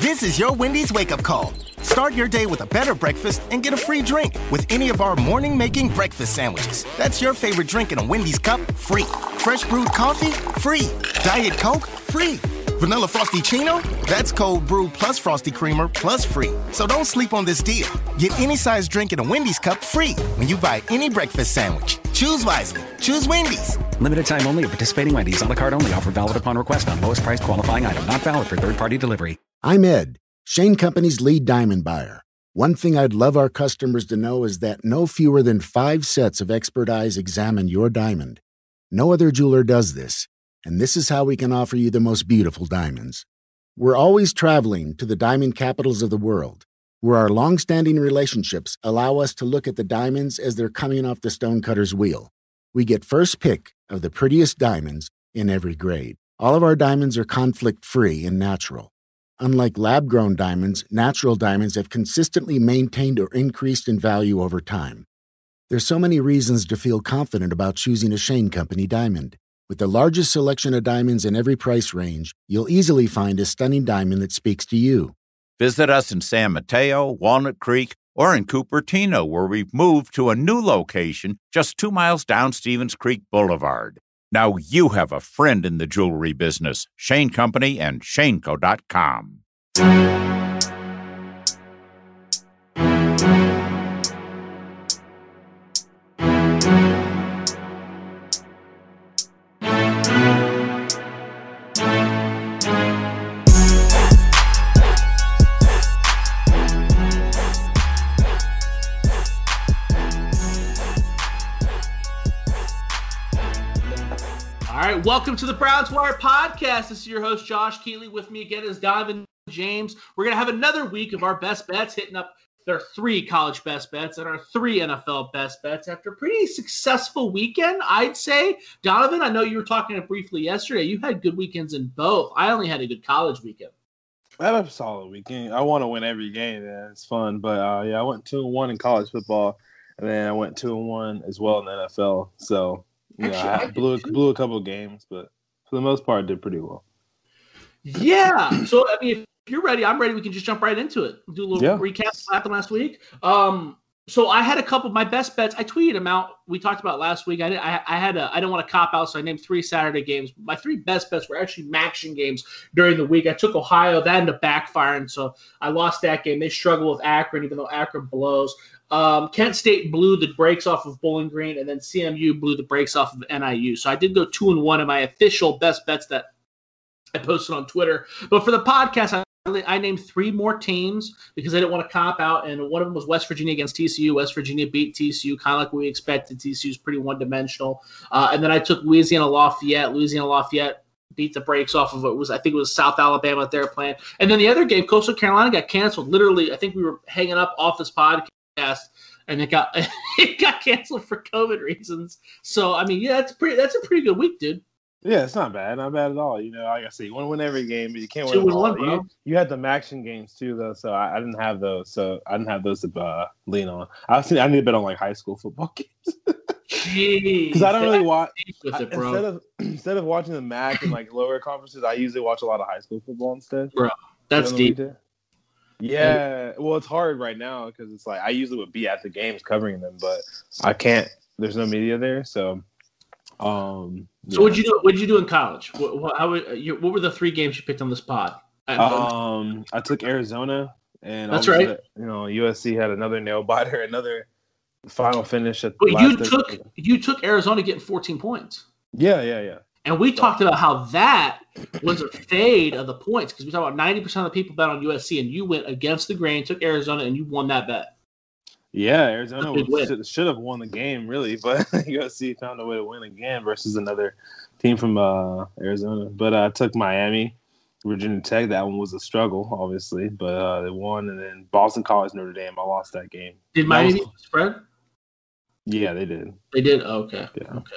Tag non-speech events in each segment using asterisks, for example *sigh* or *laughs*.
This is your Wendy's wake up call. Start your day with a better breakfast and get a free drink with any of our morning making breakfast sandwiches. That's your favorite drink in a Wendy's cup, free. Fresh brewed coffee, free. Diet Coke, free. Vanilla Frosty-ccino? That's cold brew plus Frosty Creamer plus free. So don't sleep on this deal. Get any size drink in a Wendy's cup free when you buy any breakfast sandwich. Choose wisely. Choose Wendy's. Limited time only at participating Wendy's. On the card only. Offer valid upon request on lowest price qualifying item. Not valid for third party delivery. I'm Ed, Shane Company's lead diamond buyer. One thing I'd love our customers to know is that no fewer than five sets of expert eyes examine your diamond. No other jeweler does this, and this is how we can offer you the most beautiful diamonds. We're always traveling to the diamond capitals of the world, where our long standing relationships allow us to look at the diamonds as they're coming off the stonecutter's wheel. We get first pick of the prettiest diamonds in every grade. All of our diamonds are conflict free and natural. Unlike lab grown diamonds, natural diamonds have consistently maintained or increased in value over time. There's so many reasons to feel confident about choosing a Shane Company diamond. With the largest selection of diamonds in every price range, you'll easily find a stunning diamond that speaks to you. Visit us in San Mateo, Walnut Creek, or in Cupertino, where we've moved to a new location just two miles down Stevens Creek Boulevard. Now you have a friend in the jewelry business. Shane Company and ShaneCo.com. welcome to the Browns Wire podcast. This is your host Josh Keatley. With me again is Donovan James. We're gonna have another week of our best bets, hitting up their three college best bets and our three NFL best bets after a pretty successful weekend, I'd say. Donovan, I know you were talking briefly yesterday. You had good weekends in both. I only had a good college weekend. I had a solid weekend. I want to win every game. Yeah, it's fun. But uh, yeah, I went two and one in college football, and then I went two and one as well in the NFL. So yeah, Actually, I I blew too. blew a couple of games, but for the most part, I did pretty well. Yeah. So I mean, if you're ready, I'm ready. We can just jump right into it. Do a little Yeah. recap of what happened last week. Um, so I had a couple of my best bets. I tweeted them out. We talked about last week. I did, I, I had a I didn't want to cop out, so I named three Saturday games. My three best bets were actually matching games during the week. I took Ohio, that ended up backfiring, so I lost that game. They struggle with Akron, even though Akron blows. Um, Kent State blew the brakes off of Bowling Green, and then CMU blew the brakes off of NIU. So I did go two and one in my official best bets that I posted on Twitter. But for the podcast, I, I named three more teams because I didn't want to cop out, and one of them was West Virginia against TCU. West Virginia beat TCU, kind of like we expected. TCU is pretty one dimensional. Uh, and then I took Louisiana Lafayette. Louisiana Lafayette beat the brakes off of it was I think it was South Alabama that they were playing. And then the other game, Coastal Carolina got canceled. Literally, I think we were hanging up off this podcast and it got *laughs* it got canceled for COVID reasons. So I mean, yeah, that's pretty that's a pretty good week, dude. Yeah, it's not bad, not bad at all. You know, like I said, you want to win every game, but you can't win all. one, bro. You, you had the action games too, though, so I, I didn't have those. So I didn't have those to uh, lean on. I was I need to bet on like high school football *laughs* games Jeez, because I don't really watch. I- it. Instead of *clears throat* instead of watching the MAC and like lower conferences, I usually watch a lot of high school football instead. Bro, that's You know deep. Mean? Yeah, well, it's hard right now because it's like I usually would be at the games covering them, but I can't. There's no media there, so. Um. So what'd you do? What'd you do in college? What, what, how, would- you, what were the three games you picked on this pod? I- Um, I took Arizona, and That's obviously, right. You know, USC had another nail biter, *laughs* another final finish at. but the you last- took you took Arizona getting 14 points, Yeah, yeah, yeah. And we talked about how that was a fade of the points because we talked about 90 percent of the people bet on USC, and you went against the grain, took Arizona, and you won that bet. Yeah, Arizona win. should, have won the game, really, *laughs* but USC found a way to win again versus another team from uh, Arizona. But uh, I took Miami, Virginia Tech. That one was a struggle, obviously, but uh, they won. And then Boston College, Notre Dame. I lost that game. Did Miami was- spread? Yeah, they did. They did. Okay. Yeah. Okay.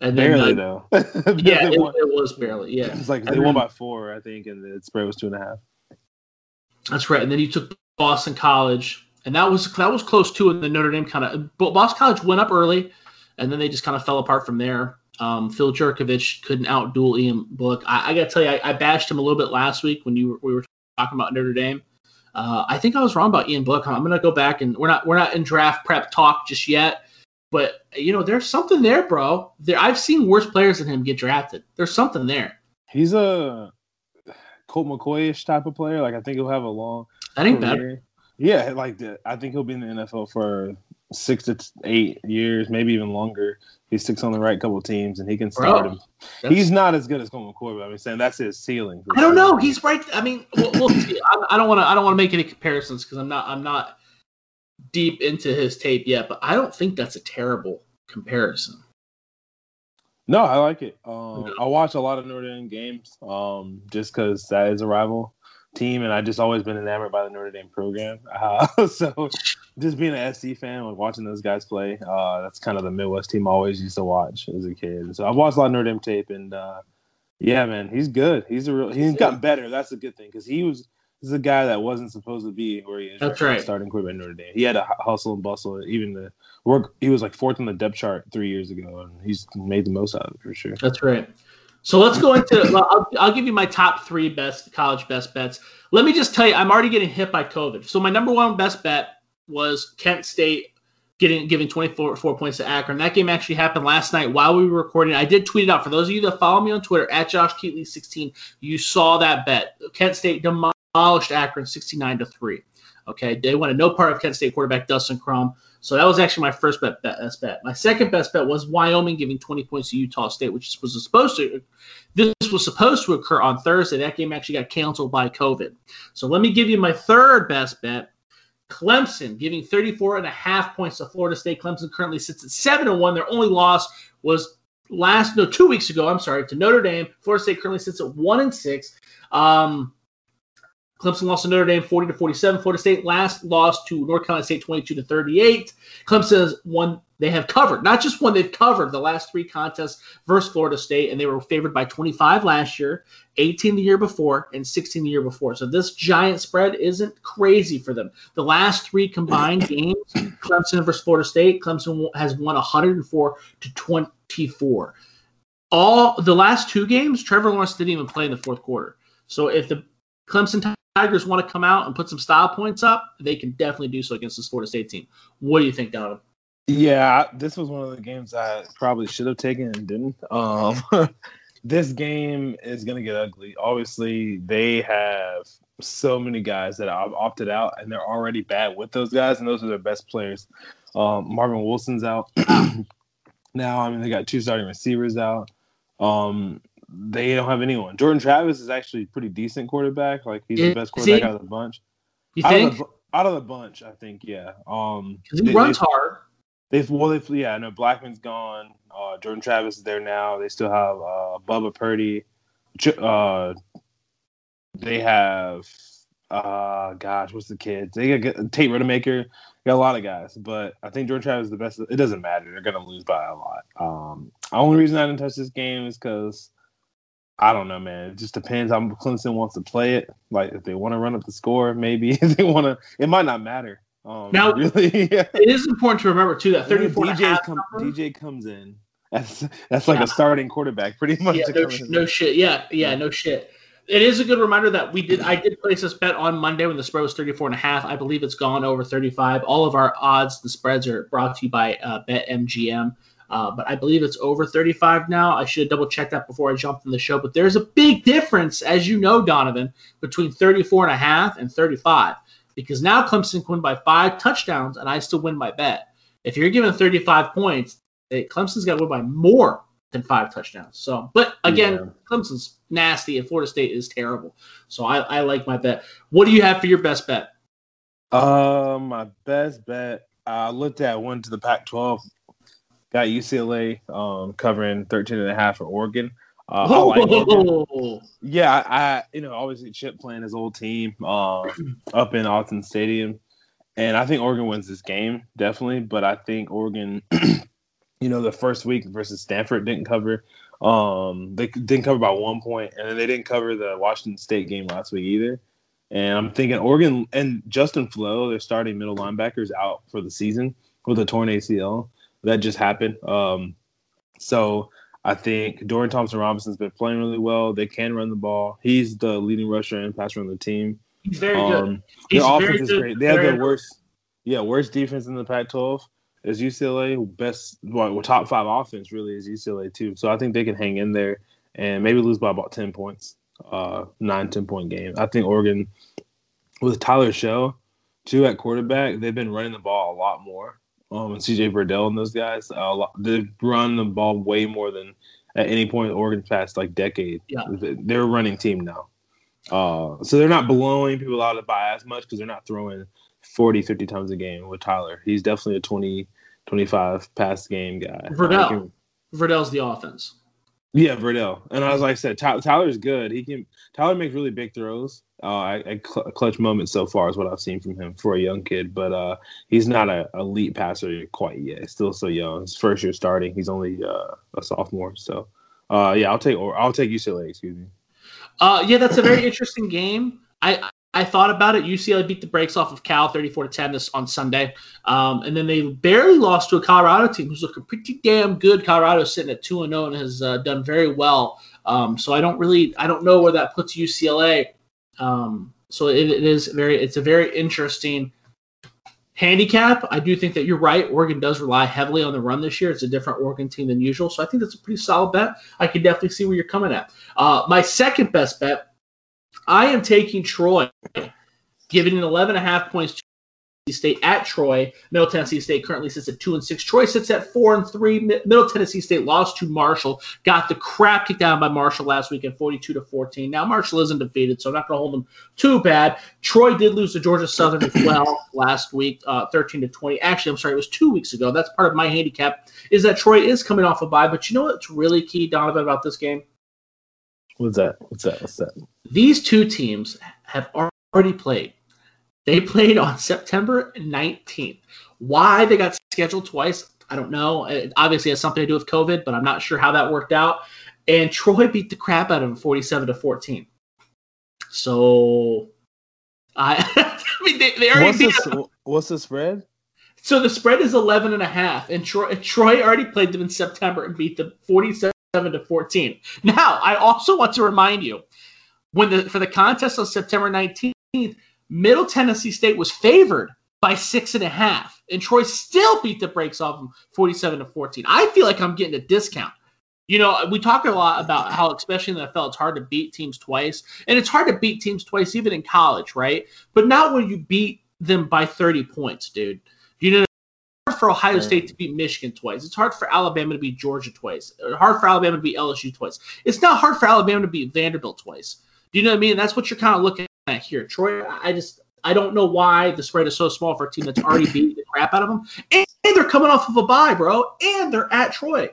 And then Barely though. *laughs* yeah, it, it was barely. Yeah, It's like And they won then- by four, I think, and the spread was two and a half. That's right. And then you took Boston College, and that was that was close too. And then Notre Dame kind of, but Boston College went up early, and then they just kind of fell apart from there. Um, Phil Jurkovec couldn't outduel Ian Book. I, I got to tell you, I, I bashed him a little bit last week when you were, we were talking about Notre Dame. Uh, I think I was wrong about Ian Book. I'm going to go back and we're not we're not in draft prep talk just yet, but you know there's something there, bro. There I've seen worse players than him get drafted. There's something there. He's a Colt McCoy-ish type of player. Like I think he'll have a long. That ain't career. bad. Yeah, like I think he'll be in the NFL for six to eight years, maybe even longer. He sticks on the right couple teams, and he can start Bro, him. He's not as good as Colt McCoy, but I'm saying that's his ceiling. I don't know. He's right. I mean, we'll, we'll see. I, I don't want to. I don't want to make any comparisons because I'm not. I'm not deep into his tape yet, but I don't think that's a terrible comparison. No, I like it. Um, no. I watch a lot of Notre Dame games um, just because that is a rival team, and I just always been enamored by the Notre Dame program. *laughs* Uh, so, just being an SC fan, like watching those guys play, uh, that's kind of the Midwest team I always used to watch as a kid. So I've watched a lot of Notre Dame tape, and uh, yeah, man, he's good. He's a real. He's gotten better. That's a good thing because he was. This is a guy that wasn't supposed to be where he is. That's right. Starting quarterback in Notre Dame. He had a hustle and bustle. Even the work. He was like fourth on the depth chart three years ago, and he's made the most out of it for sure. That's right. So let's go into. I'll, I'll, give you my top three best college best bets. Let me just tell you, I'm already getting hit by COVID. So my number one best bet was Kent State getting giving 24 four points to Akron. That game actually happened last night while we were recording. I did tweet it out for those of you that follow me on Twitter at Josh Keatley 16. You saw that bet. Kent State demolished Akron 69 to three. Okay, they wanted no part of Kent State quarterback Dustin Crum. So that was actually my first bet, best bet. My second best bet was Wyoming giving 20 points to Utah State, which was supposed to this was supposed to occur on Thursday. That game actually got canceled by COVID. So let me give you my third best bet. Clemson giving 34 and a half points to Florida State. Clemson currently sits at 7 and 1. Their only loss was last no 2 weeks ago, I'm sorry, to Notre Dame. Florida State currently sits at 1 and 6. Um Clemson lost to Notre Dame 40 to 47. Florida State last lost to North Carolina State 22 to 38. Clemson has won. They have covered, not just one, they've covered the last three contests versus Florida State, and they were favored by 25 last year, 18 the year before, and 16 the year before. So this giant spread isn't crazy for them. The last three combined *laughs* games, Clemson versus Florida State, Clemson has won 104 to 24. All the last two games, Trevor Lawrence didn't even play in the fourth quarter. So if the Clemson Tigers want to come out and put some style points up, they can definitely do so against this Florida State team. What do you think, Donovan? Yeah, this was one of the games I probably should have taken and didn't. Um, *laughs* this game is going to get ugly. Obviously, they have so many guys that I've opted out, and they're already bad with those guys, and those are their best players. Um, Marvin Wilson's out *clears throat* now. I mean, they got two starting receivers out. Um, they don't have anyone. Jordan Travis is actually pretty decent quarterback. Like he's is the best quarterback out of the bunch. You out think? Of the, out of the bunch, I think, yeah. Um, he they, runs they, hard. They've well, they've yeah. I know Blackman's gone. Uh, Jordan Travis is there now. They still have uh, Chubba Purdy. Uh, they have uh, gosh, what's the kids? They got Tate Rodemaker. Got a lot of guys, but I think Jordan Travis is the best. It doesn't matter. They're gonna lose by a lot. Um, the only reason I didn't touch this game is because I don't know, man. It just depends how Clemson wants to play it. Like if they want to run up the score, maybe *laughs* if they want to. It might not matter. Um, now, really, *laughs* yeah. it is important to remember too that 34 DJ, com- DJ comes in. That's that's like yeah. a starting quarterback, pretty much. Yeah, no, no shit. Yeah, yeah, no shit. It is a good reminder that we did. I did place this bet on Monday when the spread was 34 and a half. I believe it's gone over 35. All of our odds, and spreads are brought to you by uh, BetMGM. Uh, but I believe it's over 35 now. I should have double check that before I jumped in the show. But there's a big difference, as you know, Donovan, between 34 and a half and 35. Because now Clemson can win by five touchdowns, and I still win my bet. If you're given 35 points, Clemson's got to win by more than five touchdowns. So, but again, yeah. Clemson's nasty, and Florida State is terrible. So I, I like my bet. What do you have for your best bet? Uh, my best bet. I looked at one to the Pac-12 got UCLA um, covering 13 and a half for Oregon. Uh, I like Oregon. Yeah, I, I, you know obviously Chip playing his old team uh, *clears throat* up in Autzen Stadium, and I think Oregon wins this game definitely. But I think Oregon, *clears throat* you know, the first week versus Stanford didn't cover. Um, they didn't cover by one point, and then they didn't cover the Washington State game last week either. And I'm thinking Oregon and Justin Flowe, their starting middle linebackers, out for the season with a torn ACL that just happened. Um, so I think Dorian Thompson Robinson's been playing really well. They can run the ball. He's the leading rusher and passer on the team. He's very good. Um, He's their offense is great. They have the worst, yeah, worst defense in the Pac-12 is UCLA. Best, well, top five offense really is UCLA too. So I think they can hang in there and maybe lose by about ten points, uh, nine, 10 point game. I think Oregon with Tyler Shough, two at quarterback, they've been running the ball a lot more. Um, and CJ Verdell and those guys, lot, they've run the ball way more than at any point in Oregon's past like decade. Yeah. They're a running team now. Uh, so they're not blowing people out of by as much because they're not throwing 40, 50 times a game with Tyler. He's definitely a 20, 25 pass game guy. Verdell. Can- Verdell's the offense. Yeah, Verdell. And as I said, Ty- Tyler's good. He can. Tyler makes really big throws. Uh, I cl- clutch moments so far is what I've seen from him for a young kid. But uh, he's not a elite passer quite yet. He's still so young. His first year starting. He's only uh, a sophomore. So uh, yeah, I'll take or I'll take UCLA. Excuse me. Uh, yeah, that's a very interesting game. I I thought about it. UCLA beat the brakes off of Cal, thirty-four to ten, this on Sunday, um, and then they barely lost to a Colorado team who's looking pretty damn good. Colorado sitting at two and zero and has uh, done very well. Um, so I don't really, I don't know where that puts UCLA. Um, so it, it is very, it's a very interesting handicap. I do think that you're right. Oregon does rely heavily on the run this year. It's a different Oregon team than usual. So I think that's a pretty solid bet. I can definitely see where you're coming at. Uh, my second best bet, I am taking Troy, giving an 11 and a half points to Tennessee State at Troy. Middle Tennessee State currently sits at two and six. Troy sits at four and three. Middle Tennessee State lost to Marshall. Got the crap kicked out by Marshall last week at 42 to 14. Now Marshall isn't defeated, so I'm not going to hold them too bad. Troy did lose to Georgia Southern as well last week, uh, 13 to 20. Actually, I'm sorry, it was two weeks ago. That's part of my handicap is that Troy is coming off a bye. But you know what's really key, Donovan, about this game? What's that? What's that? What's that? These two teams have already played. They played on September 19th. Why they got scheduled twice, I don't know. It obviously has something to do with COVID, but I'm not sure how that worked out. And Troy beat the crap out of them 47 to 14. So I, *laughs* I mean, they, they already What's beat the, what's the spread? so the spread is 11 and a half, and Troy, Troy already played them in September and beat them 47 to 14. Now, I also want to remind you when the for the contest on September 19th, Middle Tennessee State was favored by six and a half, and Troy still beat the brakes off them 47 to 14. I feel like I'm getting a discount. You know, we talk a lot about how, especially in the NFL, it's hard to beat teams twice, and it's hard to beat teams twice even in college, right? But not when you beat them by 30 points, dude. You know, for Ohio State to beat Michigan twice. It's hard for Alabama to beat Georgia twice. It's hard for Alabama to beat LSU twice. It's not hard for Alabama to beat Vanderbilt twice. Do you know what I mean? That's what you're kind of looking at here. Troy, I just I don't know why the spread is so small for a team that's already beat the crap out of them. And, and they're coming off of a bye, bro. And they're at Troy.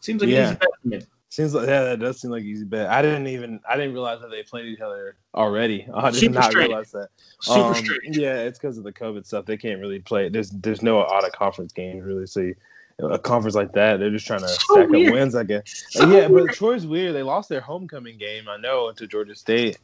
Seems like Yeah. an easy bet. Seems like yeah, that does seem like easy bet. I didn't even I didn't realize that they played each other already. *laughs* I did Super not strange. realize that. Super Um, strange. Yeah, it's because of the COVID stuff. They can't really play. There's there's no out of conference games really. So you, a conference like that, they're just trying to So stack weird. up wins. I guess. So yeah, weird. but Troy's weird. They lost their homecoming game. I know to Georgia State.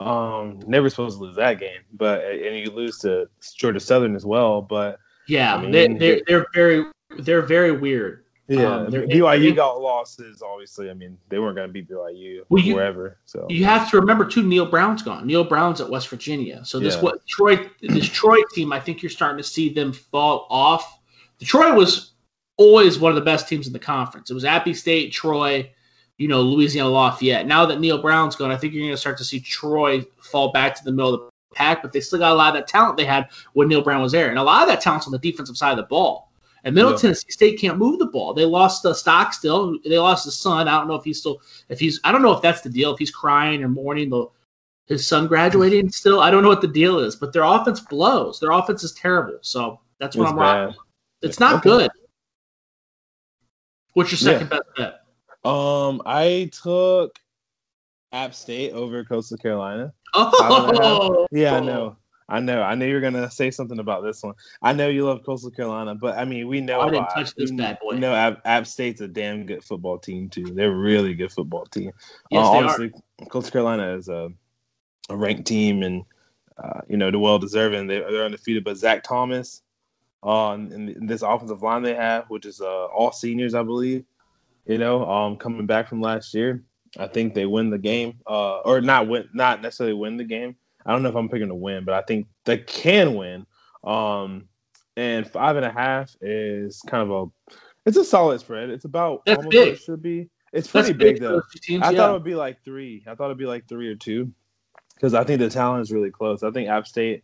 Um, never supposed to lose that game, but and you lose to Georgia Southern as well. But Yeah, I mean, they, they're they're very they're very weird. Yeah, Um, BYU got losses. Obviously, I mean they weren't going to beat BYU Well, you- wherever. So You have to remember too. Neil Brown's gone. Neil Brown's at West Virginia. So this Yeah. what Troy this Troy team. I think you're starting to see them fall off. Troy was always one of the best teams in the conference. It was Appy State, Troy, you know, Louisiana Lafayette. Now that Neil Brown's gone, I think you're going to start to see Troy fall back to the middle of the pack. But they still got a lot of that talent they had when Neil Brown was there, and a lot of that talent's on the defensive side of the ball. And Middle Yeah. Tennessee State can't move the ball. They lost the stock still. They lost the son. I don't know if he's still if he's I don't know if that's the deal. If he's crying or mourning the his son graduating still. I don't know what the deal is, but their offense blows. Their offense is terrible. So that's what It's I'm rocking. bad. It's not Okay. good. What's your Yeah. second best bet? Um, I took App State over Coastal Carolina. Oh, Yeah, I know. *laughs* I know. I knew you were gonna say something about this one. I know you love Coastal Carolina, but I mean, we know. I didn't touch this bad boy. Know App, App State's a damn good football team too. They're a really good football team. Yes, uh, they are. Coastal Carolina is a, a ranked team, and uh, you know, the well deserving. They, they're undefeated, but Zach Thomas, uh, and, and this offensive line they have, which is uh, all seniors, I believe. You know, um, coming back from last year, I think they win the game, uh, or not win, not necessarily win the game. I don't know if I'm picking to win, but I think they can win. Um, and five and a half is kind of a it's a solid spread. It's about That's almost big. what it should be. It's pretty That's big though. teams, I yeah. thought it would be like three. I thought it'd be like three or two, because I think the talent is really close. I think App State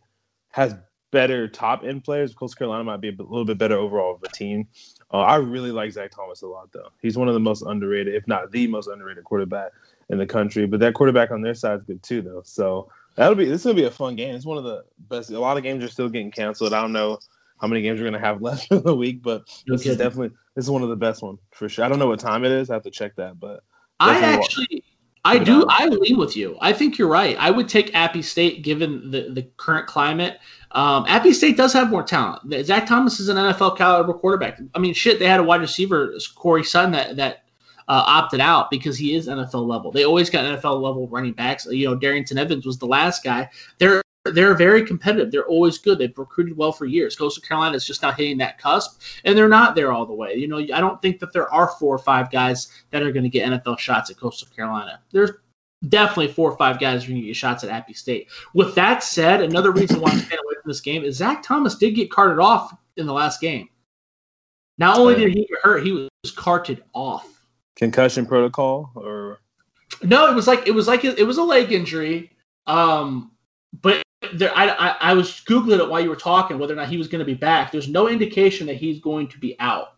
has better top end players. Coastal Carolina might be a little bit better overall of a team. Uh, I really like Zach Thomas a lot, though. He's one of the most underrated, if not the most underrated quarterback in the country. But that quarterback on their side is good too, though. So that'll be this will be a fun game. It's one of the best. A lot of games are still getting canceled. I don't know how many games we're gonna have *laughs* left in the week, but No this is definitely this is one of the best one for sure. I don't know what time it is. I have to check that, but I actually, I do. I lean with you. I think you're right. I would take Appy State given the, the current climate. Um, Appy State does have more talent. Zach Thomas is an NFL caliber quarterback. I mean, shit, they had a wide receiver, Corey Sun, that that uh, opted out because he is NFL level. They always got NFL level running backs. You know, Darrynton Evans was the last guy. They're they're very competitive. They're always good. They've recruited well for years. Coastal Carolina is just not hitting that cusp, and they're not there all the way. You know, I don't think that there are four or five guys that are going to get NFL shots at Coastal Carolina. There's definitely four or five guys who are going to get shots at Appy State. With that said, another reason why I'm staying away from this game is Zach Thomas did get carted off in the last game. Not only did he get hurt, he was carted off. Concussion protocol or No, it was like it was like it was a leg injury. Um, but there, I, I I was googling it while you were talking whether or not he was going to be back. There's no indication that he's going to be out.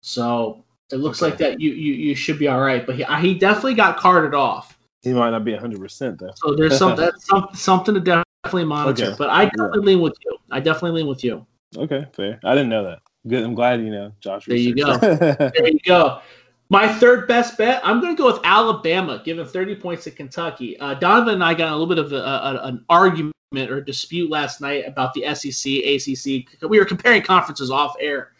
So it looks Okay. like that you, you you should be all right. But he he definitely got carted off. he might not be hundred percent though. So there's some *laughs* that's some, something to definitely monitor. Okay. But I definitely lean with you. I definitely lean with you. Okay, fair. I didn't know that. Good. I'm glad you know, Josh. There you go. *laughs* There you go. My third best bet, I'm going to go with Alabama, giving 30 points to Kentucky. Uh, Donovan and I got a little bit of a, a, an argument or dispute last night about the SEC, ACC. We were comparing conferences off air.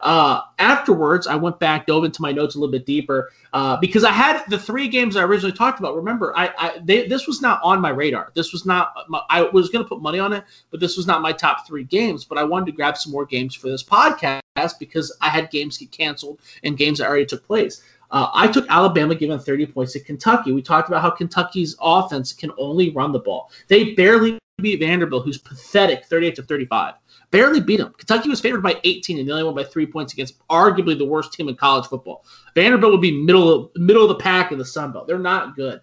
Uh, afterwards, I went back, dove into my notes a little bit deeper uh, because I had the three games I originally talked about. Remember, I, I they, this was not on my radar. This was not. My, I was going to put money on it, but this was not my top three games. But I wanted to grab some more games for this podcast because I had games get canceled and games that already took place. Uh, I took Alabama giving 30 points to Kentucky. We talked about how Kentucky's offense can only run the ball. They barely beat Vanderbilt, who's pathetic, 38 to 35. Barely beat them. Kentucky was favored by 18 and they only won by three points against arguably the worst team in college football. Vanderbilt would be middle of, middle of the pack in the Sun Belt. They're not good.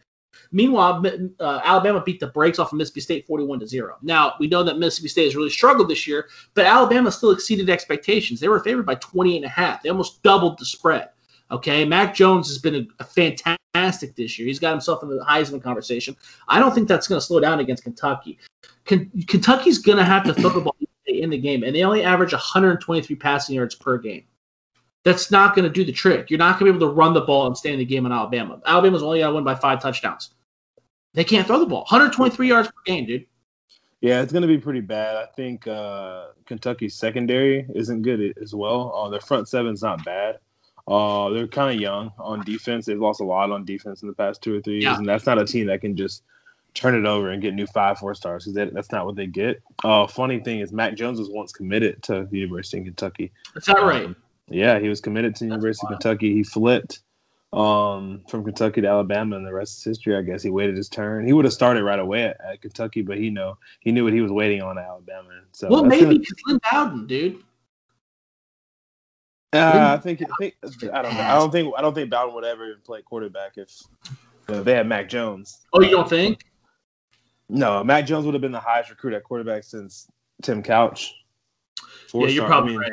Meanwhile, uh, Alabama beat the brakes off of Mississippi State 41 to 0. Now, we know that Mississippi State has really struggled this year, but Alabama still exceeded expectations. They were favored by 28 and a half. They almost doubled the spread. Okay, Mac Jones has been a, a fantastic this year. He's got himself in the Heisman conversation. I don't think that's going to slow down against Kentucky. Ken, Kentucky's going to have to throw the ball in the game, and they only average 123 passing yards per game. That's not going to do the trick. You're not going to be able to run the ball and stay in the game on Alabama. Alabama's only got to win by five touchdowns. They can't throw the ball. 123 yards per game, dude. Yeah, it's going to be pretty bad. I think uh, Kentucky's secondary isn't good as well. Uh, their front seven's not bad. Uh, they're kind of young on defense. They've lost a lot on defense in the past two or three years, Yeah. and that's not a team that can just turn it over and get new five, four stars because that, that's not what they get. Uh, funny thing is, Mac Jones was once committed to the University of Kentucky. Is that right? Um, yeah, he was committed to the University of Kentucky. He flipped um, from Kentucky to Alabama, and the rest is history. I guess he waited his turn. He would have started right away at, at Kentucky, but he know he knew what he was waiting on at Alabama. So well, maybe because Lynn Bowden, dude. uh, I think, I think I don't know. I don't think I don't think Bowden would ever play quarterback if, if they had Mac Jones. Oh, you don't think? No, Mac Jones would have been the highest recruit at quarterback since Tim Couch. yeah, you're Four-star. probably I mean, right.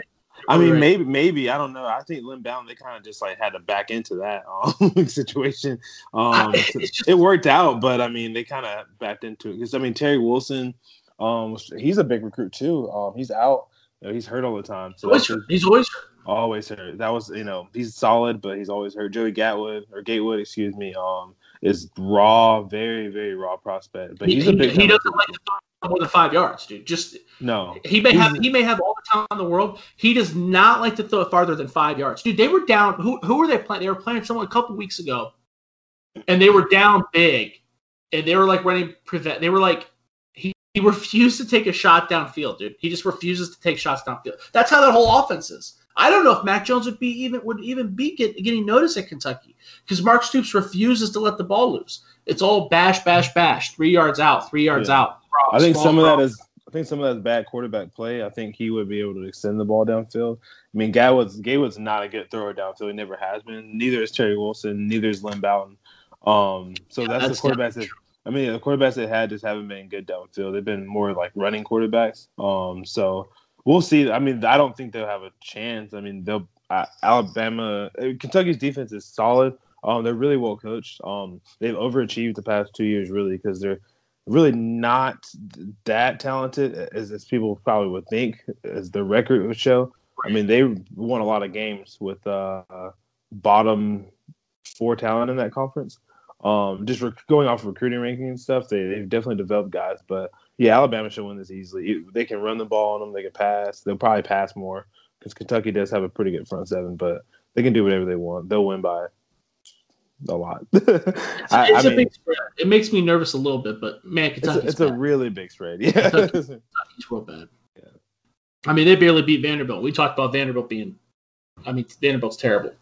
I mean, Right. maybe, maybe I don't know. I think Lynn Bowden they kind of just like had to back into that um, *laughs* situation. Um, *laughs* I- just- it worked out, but I mean, they kind of backed into it because I mean, Terry Wilson, um, he's a big recruit too. Um, he's out. You know, he's hurt all the time. So Always hurt. He's always hurt. always hurt. That was you know he's solid, but he's always hurt. Joey Gatwood or Gatewood, excuse me, um, is raw, very very raw prospect. But He, he's he, a big. he doesn't like to throw more than five yards, dude. Just no. he may have he may have all the talent in the world. He does not like to throw it farther than five yards, dude. They were down. Who who were they playing? They were playing someone a couple weeks ago, and they were down big, and they were like running prevent. They were like he, he refused to take a shot downfield, dude. He just refuses to take shots downfield. That's how that whole offense is. I don't know if Mac Jones would be even would even be get, getting noticed at Kentucky because Mark Stoops refuses to let the ball loose. It's all bash, bash, bash. Three yards out, three yards Yeah. out. I think Small some of that drops. is I think some of that's bad quarterback play. I think he would be able to extend the ball downfield. I mean, Guy was Gay was not a good thrower downfield. He never has been. Neither is Terry Wilson. Neither is Lynn Bowden. Um, so that's, that's the quarterbacks that I mean, the quarterbacks they had just haven't been good downfield. They've been more like running quarterbacks. Um, so we'll see. I mean, I don't think they'll have a chance. I mean, they'll uh, Alabama, Kentucky's defense is solid. Um, they're really well coached. Um, they've overachieved the past two years, really, because they're really not that talented as, as people probably would think, as the record would show. I mean, they won a lot of games with uh, bottom four talent in that conference. Um, just rec- going off recruiting ranking and stuff, they, they've definitely developed guys. But yeah, Alabama should win this easily. They can run the ball on them. They can pass. They'll probably pass more because Kentucky does have a pretty good front seven, but they can do whatever they want. They'll win by a lot. *laughs* It's, I, it's I a mean, big spread. It makes me nervous a little bit, but man, it's a, it's a really big spread. Yeah. Kentucky's *laughs* real bad. I mean, they barely beat Vanderbilt. We talked about Vanderbilt being. I mean, Vanderbilt's terrible.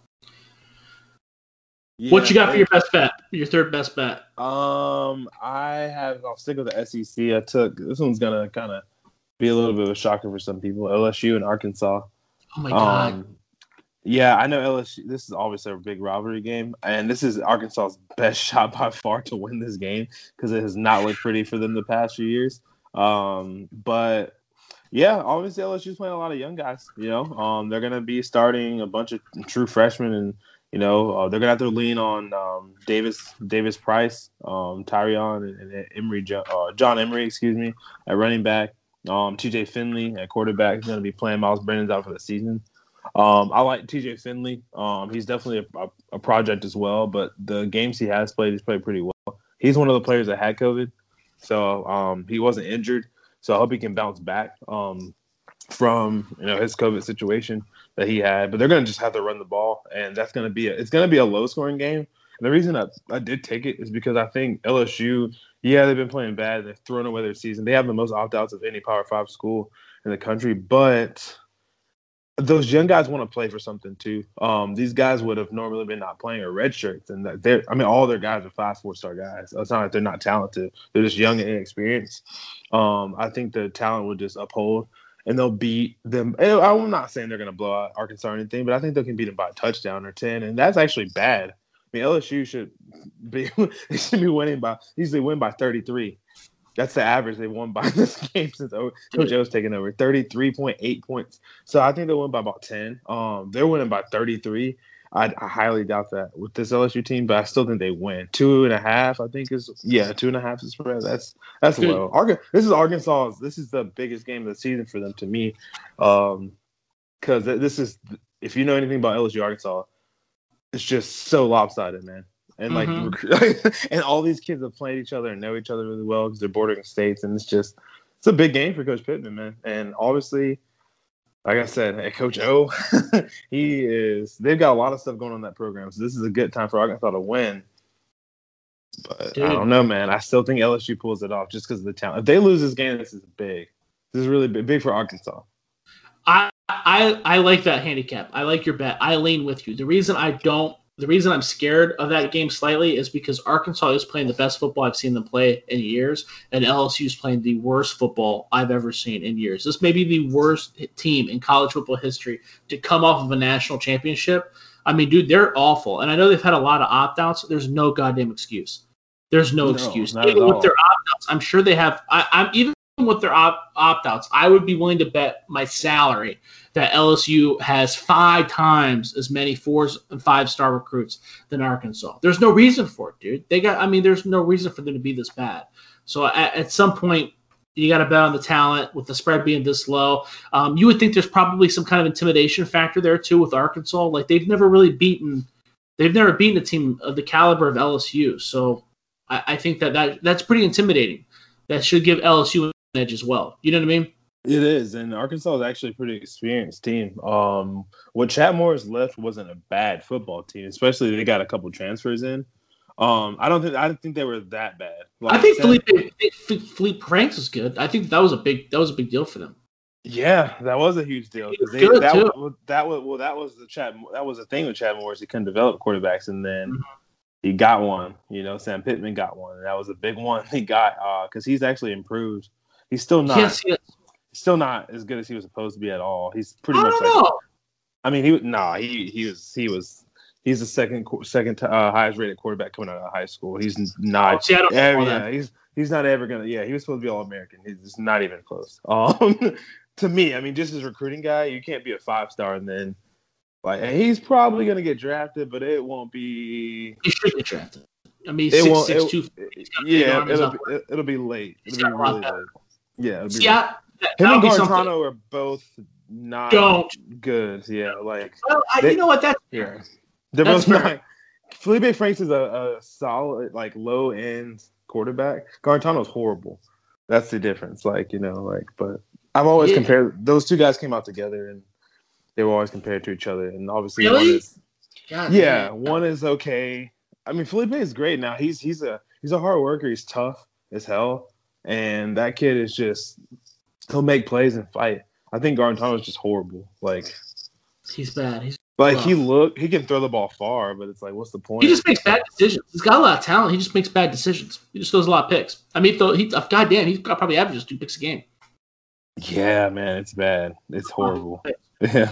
What you got for your best bet? Your third best bet? Um, I have. I'll stick with the SEC. I took this one's gonna kind of be a little bit of a shocker for some people. LSU and Arkansas. Oh my god! Um, yeah, I know LSU. This is obviously a big rivalry game, and this is Arkansas's best *laughs* shot by far to win this game because it has not looked pretty for them the past few years. Um, but yeah, obviously LSU's playing a lot of young guys. You know, um, they're gonna be starting a bunch of true freshmen, and you know uh, they're gonna have to lean on um, Davis, Davis Price, um, Tyrion, and, and Emery, uh, John Emery, excuse me, at running back. Um, T.J. Finley at quarterback is to be playing. Myles Brennan's out for the season. Um, I like T.J. Finley. Um, he's definitely a, a, a project as well, but the games he has played, he's played pretty well. He's one of the players that had COVID, so um, he wasn't injured. So I hope he can bounce back um, from you know his COVID situation that he had. But they're going to just have to run the ball, and that's going to be a, it's going to be a low scoring game. And the reason I, I did take it is because I think LSU, yeah, they've been playing bad. They've thrown away their season. They have the most opt outs of any Power Five school in the country, but those young guys want to play for something too. Um, these guys would have normally been not playing or red shirts, and they're I mean, all their guys are five, four star guys. It's not like they're not talented; they're just young and inexperienced. Um, I think the talent would just uphold, and they'll beat them. I'm not saying they're going to blow out Arkansas or anything, but I think they can beat them by a touchdown or ten, and that's actually bad. I mean, LSU should be *laughs* they should be winning by usually win by 33. That's the average they've won by *laughs* this game since Coach O's taken over. 33.8 points. So I think they'll win by about 10. Um, they're winning by 33. I, I highly doubt that with this LSU team, but I still think they win. Two and a half, I think is yeah, two and a half is spread. That's that's Good. low. Arca- this is Arkansas. This is the biggest game of the season for them to me, um, because this is if you know anything about LSU Arkansas, it's just so lopsided, man. And like, *laughs* Mhm. recruit- and all these kids have played each other and know each other really well because they're bordering states, and it's just it's a big game for Coach Pittman, man. And obviously, like I said, hey, Coach O, *laughs* he is. They've got a lot of stuff going on in that program, so this is a good time for Arkansas to win. But Dude. I don't know, man. I still think LSU pulls it off just because of the talent. If they lose this game, this is big. This is really big, big for Arkansas. I I I like that handicap. I like your bet. I lean with you. The reason I don't, the reason I'm scared of that game slightly is because Arkansas is playing the best football I've seen them play in years, and LSU is playing the worst football I've ever seen in years. This may be the worst team in college football history to come off of a national championship. I mean, dude, they're awful, and I know they've had a lot of opt outs. There's no goddamn excuse. There's no, No, excuse. not at all. with their opt outs, I'm sure they have. I, I'm even with their op- opt outs. I would be willing to bet my salary that LSU has five times as many fours and five star recruits than Arkansas. There's no reason for it, dude. They got. I mean, there's no reason for them to be this bad. So at, at some point, you got to bet on the talent with the spread being this low. Um, you would think there's probably some kind of intimidation factor there too with Arkansas. Like they've never really beaten. They've never beaten a team of the caliber of LSU. So I, I think that, that that's pretty intimidating. That should give LSU edge as well. You know what I mean? It is, and Arkansas is actually a pretty experienced team. Um, what Chad Morris left wasn't a bad football team, especially they got a couple transfers in. Um, I don't think I didn't think they were that bad. Like I think Felipe Felipe Franks is good. I think that was a big that was a big deal for them. Yeah, that was a huge deal. He was 'cause they- good, that, was, that was well, that was the Chad. That was the thing with Chad Morris. He couldn't develop quarterbacks, and then he got one. You know, Sam Pittman got one. And that was a big one he got because uh, he's actually improved. He's still not. Yes, yes. Still not as good as he was supposed to be at all. He's pretty I much. Like, know. I mean, he nah. He he was he was he's the second second uh, highest rated quarterback coming out of high school. He's not. Oh, ever, yeah, he's he's not ever gonna. Yeah, he was supposed to be all American. He's just not even close. *laughs* Um, to me, I mean, just as recruiting guy, you can't be a five star and then like and he's probably gonna get drafted, but it won't be. He should get drafted. I mean, it six, six, two, yeah, it'll be, it'll be late. It'll be really late. Yeah, it'll yeah. Late. Him and Guarantano are both not don't good. Yeah, like well, I, they, you know what? That's yeah. They're both not. *laughs* Felipe Franks is a, a solid, like low end quarterback. Guarantano's horrible. That's the difference. Like you know, like but I've always yeah. compared those two guys came out together and they were always compared to each other. And obviously, really? one is, God, yeah, man. one is okay. I mean, Felipe is great now. He's he's a he's a hard worker. He's tough as hell, and that kid is just he'll make plays and fight. I think Guarantano is just horrible. Like he's bad. He's like rough. he look he can throw the ball far, but it's like what's the point? He just makes bad decisions. He's got a lot of talent. He just makes bad decisions. He just throws a lot of picks. I mean, though he goddamn, he's got probably averages two picks a game. Yeah, man, it's bad. It's horrible. *laughs* Yeah.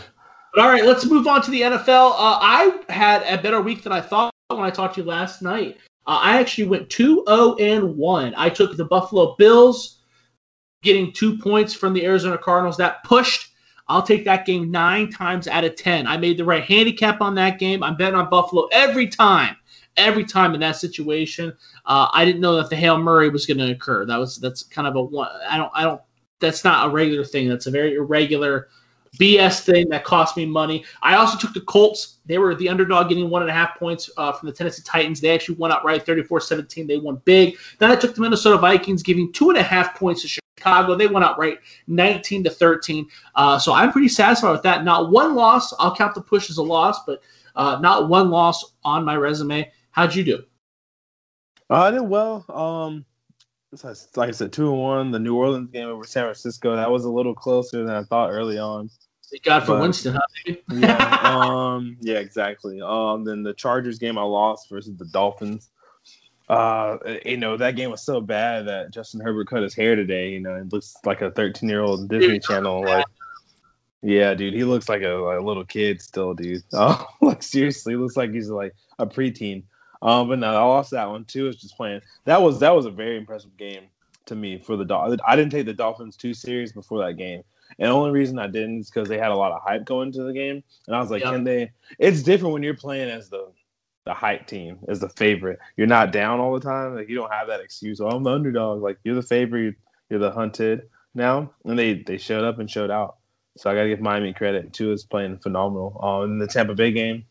But all right, let's move on to the NFL. Uh, I had a better week than I thought when I talked to you last night. Uh, I actually went 2 0 and 1. I took the Buffalo Bills, getting two points from the Arizona Cardinals. That pushed. I'll take that game nine times out of 10. I made the right handicap on that game. I'm betting on Buffalo every time. Every time in that situation, uh, I didn't know that the hail murray was going to occur. That was that's kind of a one. I don't I don't. That's not a regular thing. That's a very irregular BS thing that cost me money. I also took the Colts. They were the underdog getting one and a half points uh, from the Tennessee Titans. They actually won outright 34 17. They won big. Then I took the Minnesota Vikings, giving two and a half points to Chicago. They went outright 19 to 13. Uh, so I'm pretty satisfied with that. Not one loss. I'll count the push as a loss, but uh, not one loss on my resume. How'd you do? I did well. Um, like I said, two and one. The New Orleans game over San Francisco that was a little closer than I thought early on. Thank God for but, Winston, huh? *laughs* yeah, *laughs* um, yeah, exactly. Um, then the Chargers game I lost versus the Dolphins. Uh, you know that game was so bad that Justin Herbert cut his hair today. You know, it looks like a 13 year old Disney *laughs* Channel. Like, yeah, dude, he looks like a, like a little kid still, dude. Oh, like seriously, looks like he's like a preteen. Um, but no, I lost that one too. It's just playing. That was that was a very impressive game to me for the Dolphins. I didn't take the Dolphins too serious before that game. And the only reason I didn't is because they had a lot of hype going into the game. And I was like, yep. can they? It's different when you're playing as the the hype team, as the favorite. You're not down all the time. Like you don't have that excuse. Oh, I'm the underdog. Like you're the favorite. You're the hunted now. And they they showed up and showed out. So I got to give Miami credit too. Is playing phenomenal. Uh, in the Tampa Bay game,